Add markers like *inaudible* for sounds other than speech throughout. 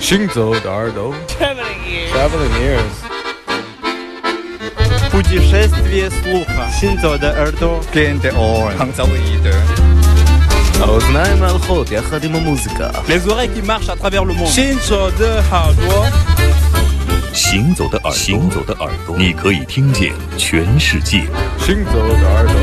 行走的耳朵，Traveling ears。Traveling ears。путешествие слуха. Синзо де Эрдо. Клиенты Орен. Хангзалоиде. האוזניים ההלכות יחד עם המוזיקה. Les oreilles qui marchent à travers le monde. Shinzo de Hardwa. 行走的耳朵，行走的耳朵，你可以听见全世界。行走的耳朵。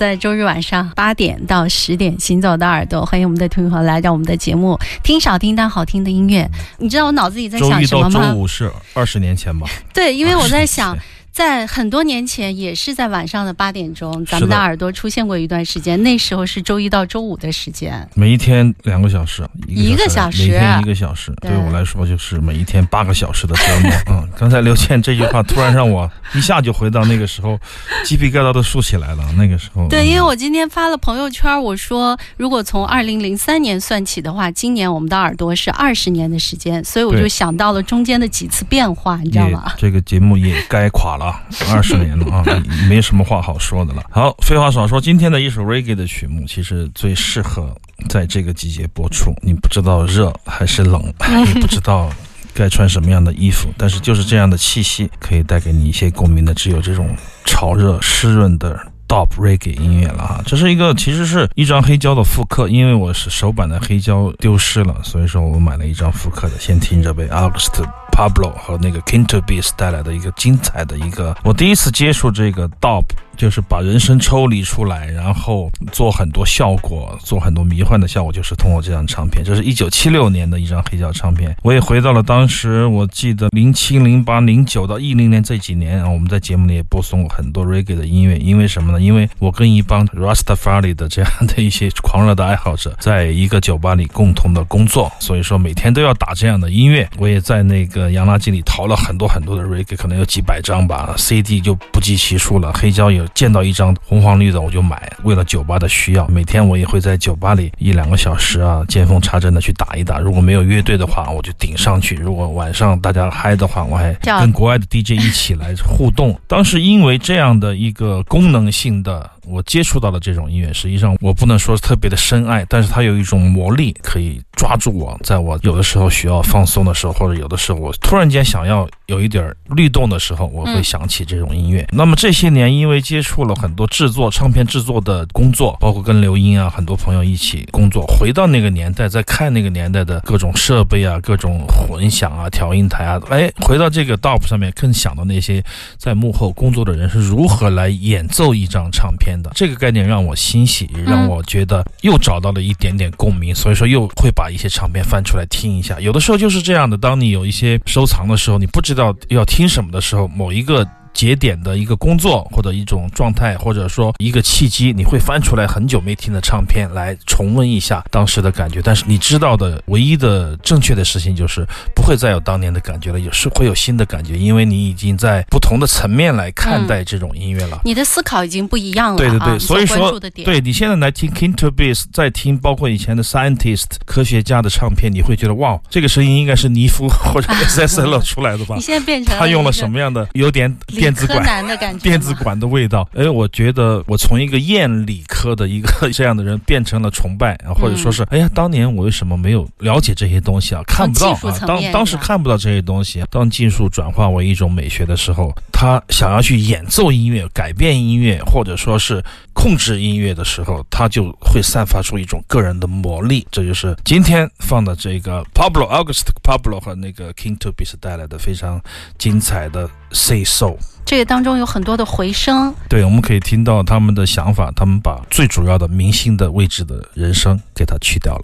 在周日晚上八点到十点，行走的耳朵，欢迎我们的听众朋友来到我们的节目，听少听但好听的音乐。你知道我脑子里在想什么吗？周一到周五是二十年前吧？对，因为我在想。在很多年前，也是在晚上的八点钟，咱们的耳朵出现过一段时间。那时候是周一到周五的时间，每一天两个小时，一个小时，每天一个小时。对我来说，就是每一天八个小时的折磨。*laughs* 嗯，刚才刘倩这句话突然让我一下就回到那个时候，鸡皮疙瘩都竖起来了。那个时候，对，因为我今天发了朋友圈，我说如果从二零零三年算起的话，今年我们的耳朵是二十年的时间，所以我就想到了中间的几次变化，你知道吗？这个节目也该垮了，二十。年了啊，*laughs* 没什么话好说的了。好，废话少说，今天的一首 reggae 的曲目，其实最适合在这个季节播出。你不知道热还是冷，*laughs* 你不知道该穿什么样的衣服，但是就是这样的气息，可以带给你一些共鸣的。只有这种潮热湿润的 dub reggae 音乐了哈。这是一个，其实是一张黑胶的复刻，因为我是首版的黑胶丢失了，所以说我买了一张复刻的。先听着呗，August。Pablo 和那个 Kinto Beats 带来的一个精彩的一个，我第一次接触这个 Dub 就是把人声抽离出来，然后做很多效果，做很多迷幻的效果，就是通过这张唱片。这是一九七六年的一张黑胶唱片。我也回到了当时，我记得零七、零八、零九到一零年这几年啊，我们在节目里也播送过很多 reggae 的音乐。因为什么呢？因为我跟一帮 Rastafari 的这样的一些狂热的爱好者，在一个酒吧里共同的工作，所以说每天都要打这样的音乐。我也在那个洋垃圾里淘了很多很多的 reggae，可能有几百张吧，CD 就不计其数了。黑胶也见到一张红黄绿的我就买，为了酒吧的需要，每天我也会在酒吧里一两个小时啊，见缝插针的去打一打。如果没有乐队的话，我就顶上去；如果晚上大家嗨的话，我还 *laughs* 跟国外的 DJ 一起来互动。当时因为这样的一个功能性的。我接触到的这种音乐，实际上我不能说特别的深爱，但是它有一种魔力，可以抓住我，在我有的时候需要放松的时候，或者有的时候我突然间想要有一点律动的时候，我会想起这种音乐。那么这些年，因为接触了很多制作唱片制作的工作，包括跟刘英啊很多朋友一起工作，回到那个年代，再看那个年代的各种设备啊、各种混响啊、调音台啊，哎，回到这个 DOP 上面，更想到那些在幕后工作的人是如何来演奏一张唱片。这个概念让我欣喜，让我觉得又找到了一点点共鸣，所以说又会把一些唱片翻出来听一下。有的时候就是这样的，当你有一些收藏的时候，你不知道要听什么的时候，某一个。节点的一个工作或者一种状态，或者说一个契机，你会翻出来很久没听的唱片来重温一下当时的感觉。但是你知道的唯一的正确的事情就是不会再有当年的感觉了，也是会有新的感觉，因为你已经在不同的层面来看待这种音乐了。你的思考已经不一样了。对对对，所以说，对你现在来听 King to Beats，再听包括以前的 Scientist 科学家的唱片，你会觉得哇，这个声音应该是尼夫或者 *laughs* SSL 出来的吧？你现在变成他用了什么样的有点。电子管的感觉，电子管的味道。哎，我觉得我从一个厌理科的一个这样的人，变成了崇拜，或者说是，哎呀，当年我为什么没有了解这些东西啊？看不到啊，当当时看不到这些东西。当技术转化为一种美学的时候，他想要去演奏音乐、改变音乐，或者说是控制音乐的时候，他就会散发出一种个人的魔力。这就是今天放的这个 Pablo August Pablo 和那个 King t o b i s 带来的非常精彩的 Say So。这个当中有很多的回声，对，我们可以听到他们的想法，他们把最主要的明星的位置的人声给它去掉了。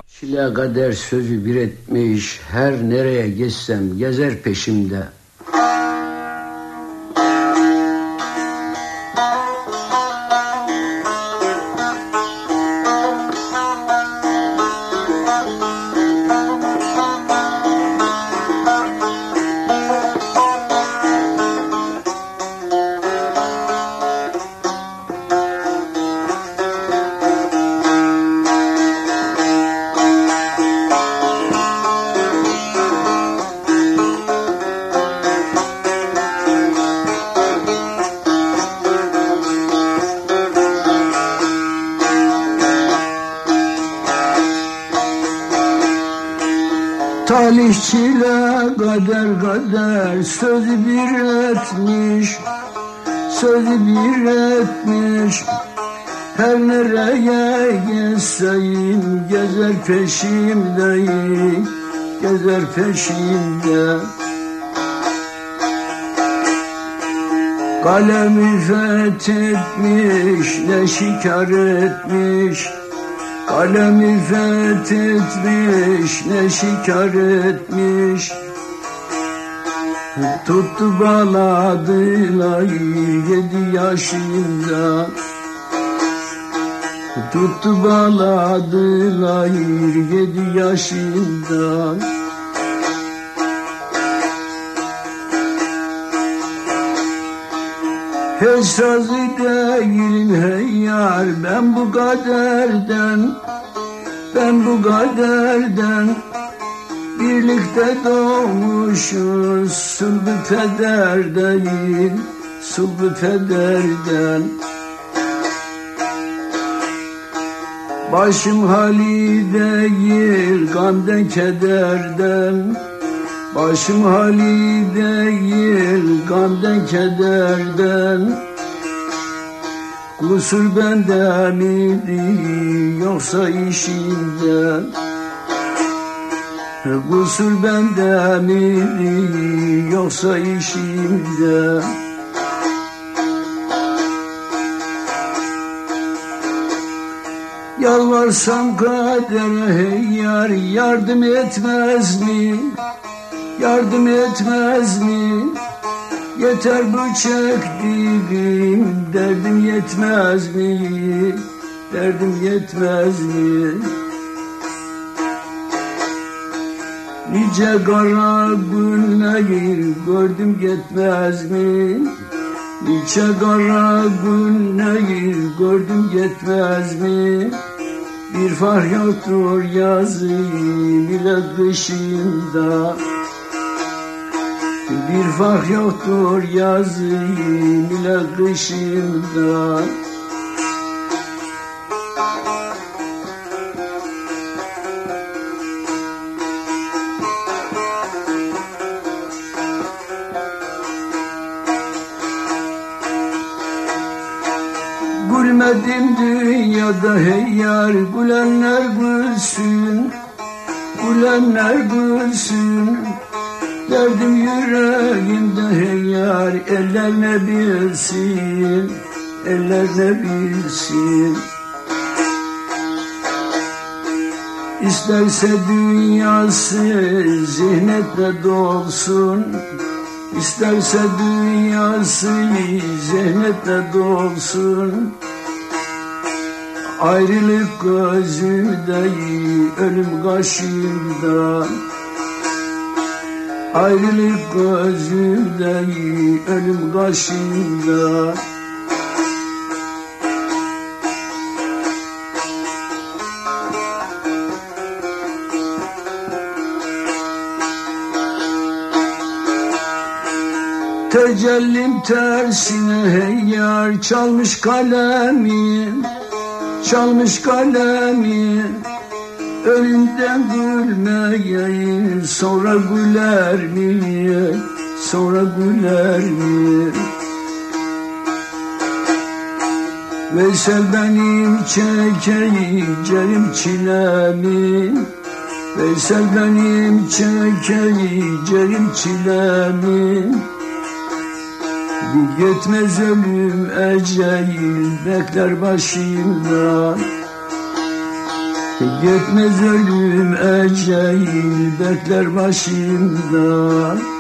Nereye gezseyim gezer peşimdeyim Gezer peşimde. Kalemi fethetmiş ne şikar etmiş. Kalemi fethetmiş ne şikar etmiş. Tuttu baladılar yedi yaşında Tuttu baladılar yedi yaşında Hiç razı değilim hey yar ben bu kaderden Ben bu kaderden. Birlikte doğmuşuz Sulbü peder değil Sulbü Başım hali değil Gamden kederden. Başım hali değil gamden kederden. Kusur bende miydi yoksa işinden Kusur bende miydi yoksa işimden Varsam kadere hey yar yardım etmez mi? Yardım etmez mi? Yeter bu çektiğim derdim yetmez mi? Derdim yetmez mi? Nice kara günleri gördüm yetmez mi? Nice kara günleri gördüm yetmez mi? Bir fark yoktur yazın ile kışında Bir fark yoktur yazın ile kışında dünyada hey yar Gülenler gülsün Gülenler gülsün Derdim yüreğimde hey yar Eller ne bilsin Eller ne bilsin. İsterse dünyası zihnetle dolsun İsterse dünyası zehnetle dolsun Ayrılık gözü değil ölüm kaşında Ayrılık gözü değil ölüm kaşında Tecellim tersine hey yar çalmış kalemim. Çalmış kalemi Ölümden gülmeyeyim sonra güler mi? Sonra güler mi? Veysel benim çekeceğim çilemi. Veysel benim çekeceğim çilemi Yetmez ölüm ecel bekler başımda. Yetmez ölüm ecel bekler başımda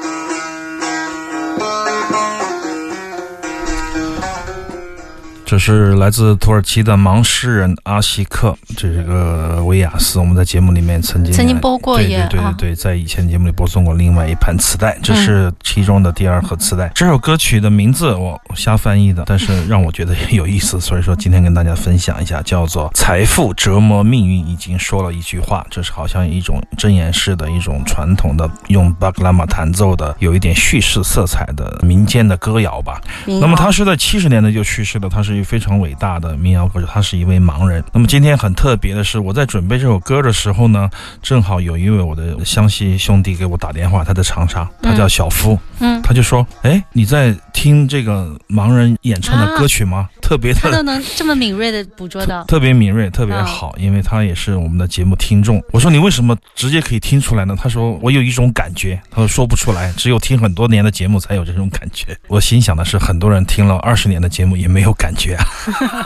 这是来自土耳其的盲诗人阿西克，这是个维亚斯。我们在节目里面曾经曾经播过对对对对对，在以前节目里播送过另外一盘磁带，这是其中的第二盒磁带。这首歌曲的名字我瞎翻译的，但是让我觉得也有意思，所以说今天跟大家分享一下，叫做“财富折磨命运”。已经说了一句话，这是好像一种箴言式的一种传统的用巴格拉玛弹奏的，有一点叙事色彩的民间的歌谣吧。那么谣他是在七十年代就去世了，他是一个非常伟大的民谣歌手，他是一位盲人。那么今天很特别的是，我在准备这首歌的时候呢，正好有一位我的湘西兄弟给我打电话，他在长沙，他叫小夫，他就说：“哎，你在听这个盲人演唱的歌曲吗？特别的。”他都能这么敏锐的捕捉到，特别敏锐，特别好，因为他也是我们的节目听众。我说你为什么直接可以听出来呢？他说我有一种感觉，他说说不出来，只有听很多年的节目才有这种感觉。我心想的是，很多人听了二十年的节目也没有感觉啊，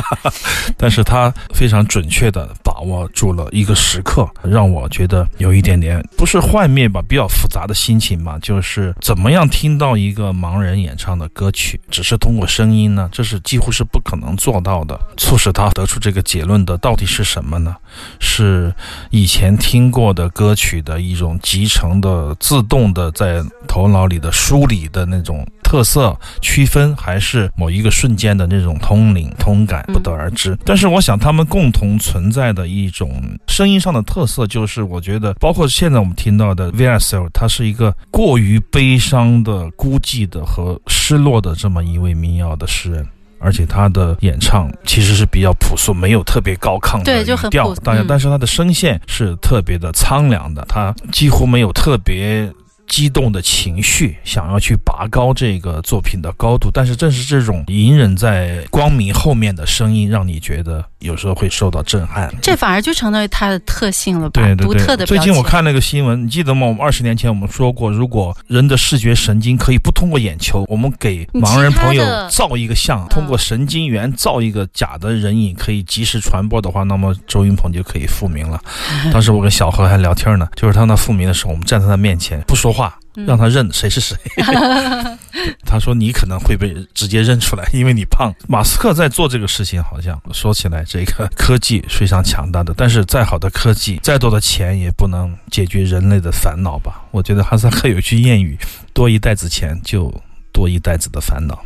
*laughs* 但是他非常准确的把握住了一个时刻，让我觉得有一点点不是幻灭吧，比较复杂的心情嘛，就是怎么样听听到一个盲人演唱的歌曲，只是通过声音呢？这是几乎是不可能做到的。促使他得出这个结论的到底是什么呢？是以前听过的歌曲的一种集成的、自动的在头脑里的梳理的那种特色区分，还是某一个瞬间的那种通灵通感，不得而知。但是我想，他们共同存在的一种声音上的特色，就是我觉得，包括现在我们听到的 v i a s e l 他是一个过于悲伤的、孤寂的和失落的这么一位民谣的诗人。而且他的演唱其实是比较朴素，没有特别高亢的对就很语调朴，当然，嗯但是他的声线是特别的苍凉的，他几乎没有特别激动的情绪，想要去拔高这个作品的高度。但是正是这种隐忍在光明后面的声音，让你觉得有时候会受到震撼。这反而就成了它的特性了吧？对对独特的对。最近我看那个新闻，你记得吗？我们二十年前我们说过，如果人的视觉神经可以不通过眼球，我们给盲人朋友造一个像，嗯通过神经元造一个假的人影，可以及时传播的话，那么周云鹏就可以复明了。*laughs* 当时我跟小何还聊天呢，就是他那复明的时候，我们站在他面前不说话，嗯让他认谁是谁。*laughs* 他说你可能会被直接认出来，因为你胖。马斯克在做这个事情，好像说起来，这个科技非常强大的，但是再好的科技，再多的钱也不能解决人类的烦恼吧？我觉得哈萨克有句谚语：多一袋子钱，就多一袋子的烦恼。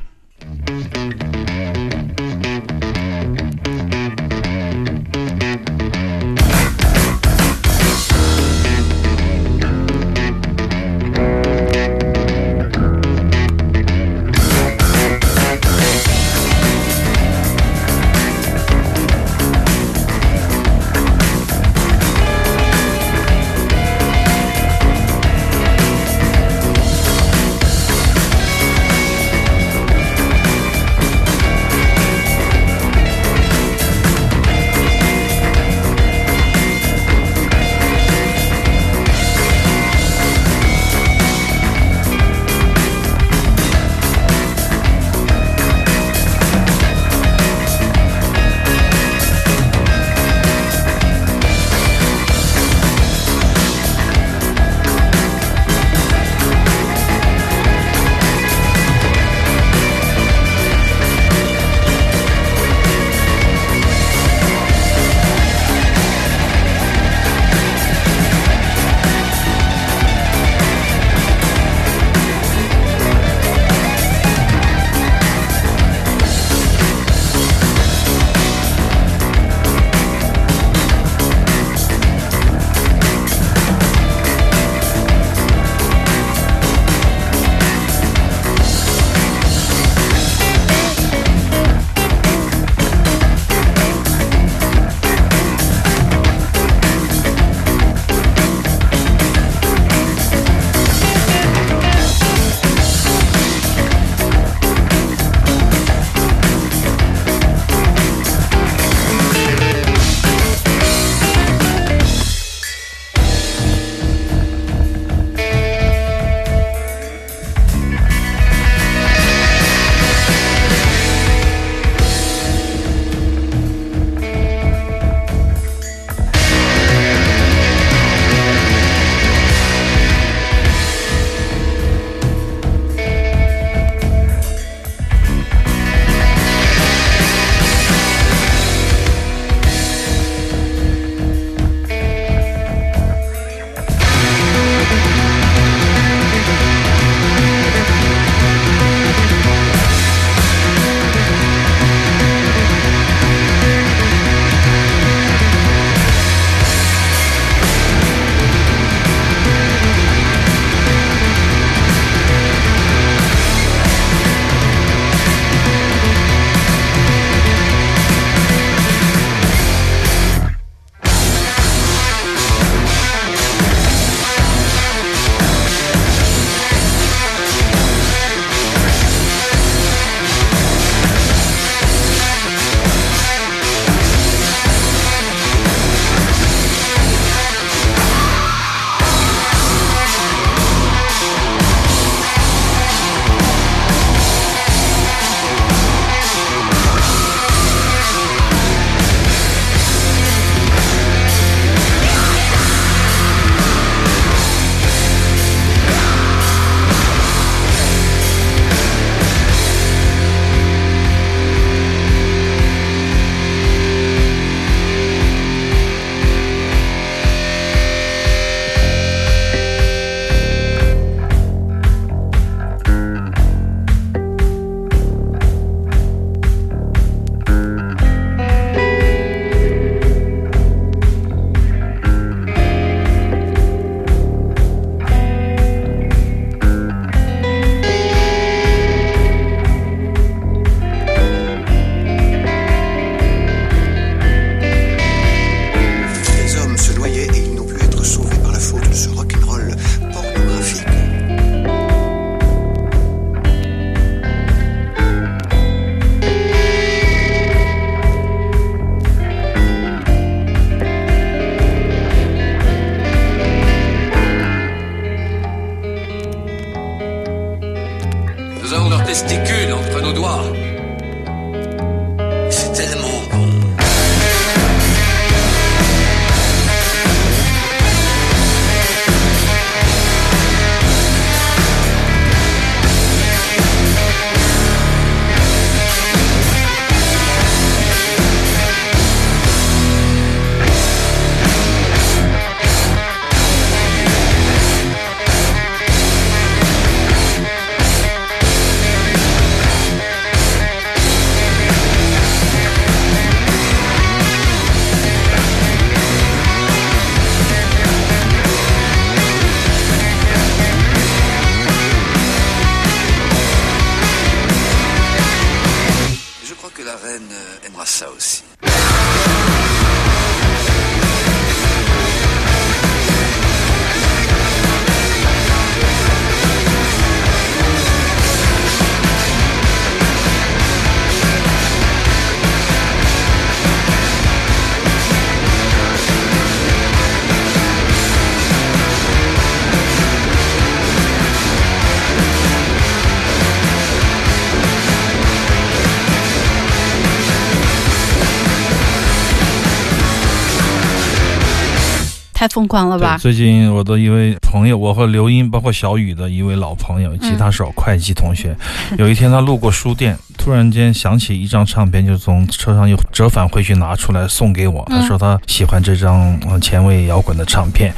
太疯狂了吧，最近我的一位朋友，我和刘英，包括小雨的一位老朋友，吉他手、会计同学，*laughs* 有一天他路过书店，突然间想起一张唱片，就从车上又折返回去拿出来送给我。他说他喜欢这张呃前卫摇滚的唱片。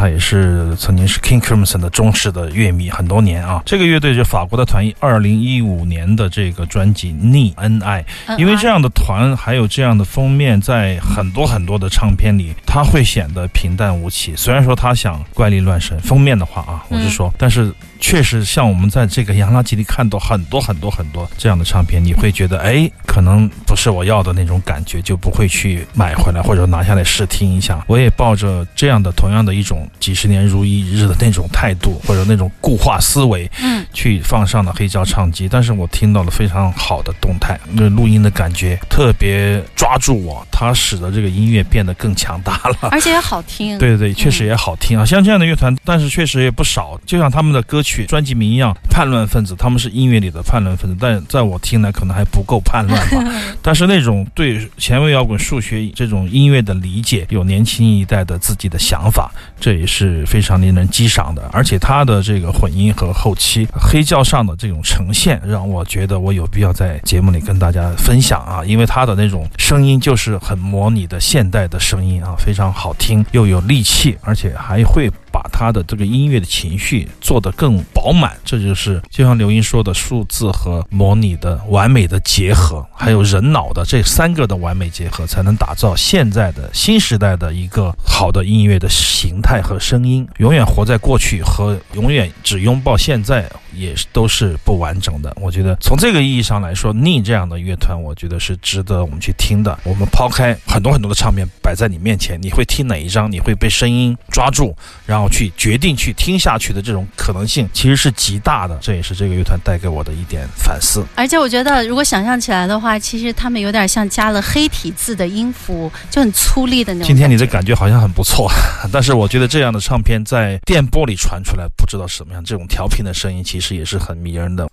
他也是曾经是 King Crimson 的忠实的乐迷，很多年啊。这个乐队是法国的团，二零一五年的这个专辑《逆 N I》，因为这样的团还有这样的封面，在很多很多的唱片里，它会显得平淡无奇。虽然说他想怪力乱神，封面的话啊，我是说，但是确实像我们在这个洋垃圾里看到很多很多很多这样的唱片，你会觉得哎，可能不是我要的那种感觉，就不会去买回来或者拿下来试听一下。我也抱着这样的同样的一种。几十年如一日的那种态度，或者那种固化思维，嗯，去放上了黑胶唱机。但是我听到了非常好的动态，那录音的感觉特别抓住我，它使得这个音乐变得更强大了，而且也好听。*laughs* 对对对，确实也好听啊。像这样的乐团，但是确实也不少。就像他们的歌曲专辑名一样，叛乱分子，他们是音乐里的叛乱分子，但在我听来可能还不够叛乱吧。*laughs* 但是那种对前卫摇滚、数学这种音乐的理解，有年轻一代的自己的想法，这也是。非常令人激赏的，而且他的这个混音和后期黑胶上的这种呈现，让我觉得我有必要在节目里跟大家分享啊，因为他的那种声音就是很模拟的现代的声音啊，非常好听，又有力气，而且还会。把他的这个音乐的情绪做得更饱满，这就是就像刘英说的，数字和模拟的完美的结合，还有人脑的这三个的完美结合，才能打造现在的新时代的一个好的音乐的形态和声音。永远活在过去和永远只拥抱现在。也都是不完整的。我觉得从这个意义上来说，逆这样的乐团，我觉得是值得我们去听的。我们抛开很多很多的唱片摆在你面前，你会听哪一张？你会被声音抓住，然然后去决定去听下去的这种可能性，其实是极大的。这也是这个乐团带给我的一点反思。而且我觉得，如果想象起来的话，其实他们有点像加了黑体字的音符，就很粗粝的那种。今天你的感觉好像很不错，*laughs* 但是我觉得这样的唱片在电波里传出来，不知道什么样这种调频的声音，其实。也是很迷人的。